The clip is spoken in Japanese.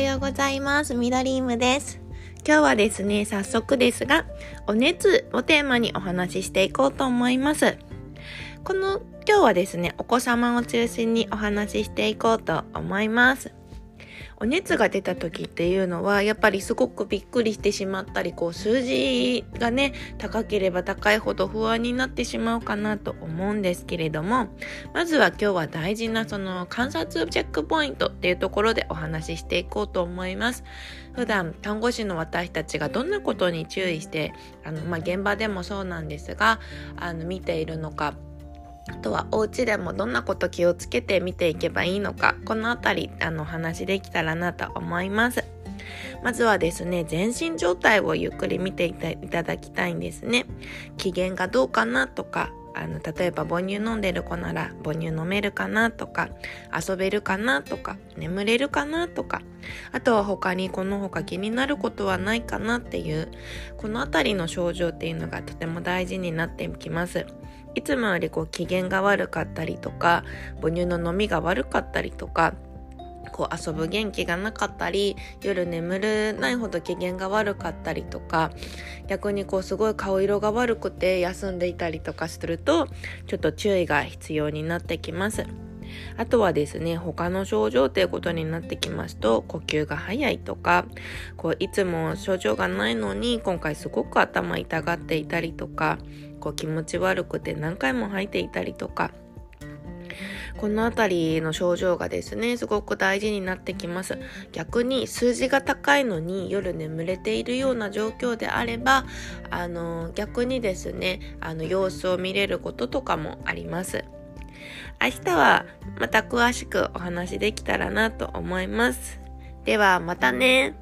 ようございます。ミドリームです。今日はですね、早速ですが、お熱をテーマにお話ししていこうと思います。この今日はですね、お子様を中心にお話ししていこうと思います。お熱が出た時っていうのはやっぱりすごくびっくりしてしまったりこう数字がね高ければ高いほど不安になってしまうかなと思うんですけれどもまずは今日は大事なその観察チェックポイントっていうところでお話ししていこうと思います。普段看護師の私たちがどんなことに注意してあの、まあ、現場でもそうなんですがあの見ているのかあとはお家でもどんなこと気をつけて見ていけばいいのか、このあたり、あの、話できたらなと思います。まずはですね、全身状態をゆっくり見ていただきたいんですね。機嫌がどうかなとか、あの、例えば母乳飲んでる子なら母乳飲めるかなとか、遊べるかなとか、眠れるかなとか、あとは他にこの他気になることはないかなっていう、このあたりの症状っていうのがとても大事になってきます。いつもよりこう機嫌が悪かったりとか母乳の飲みが悪かったりとかこう遊ぶ元気がなかったり夜眠れないほど機嫌が悪かったりとか逆にこうすごい顔色が悪くて休んでいたりとかするとちょっと注意が必要になってきます。あとはですね、他の症状ということになってきますと、呼吸が早いとか、こういつも症状がないのに今回すごく頭痛がっていたりとか、こう気持ち悪くて何回も吐いていたりとか、この辺りの症状がですね、すごく大事になってきます。逆に数字が高いのに夜眠れているような状況であれば、あの、逆にですね、あの、様子を見れることとかもあります。明日はまた詳しくお話できたらなと思います。ではまたね。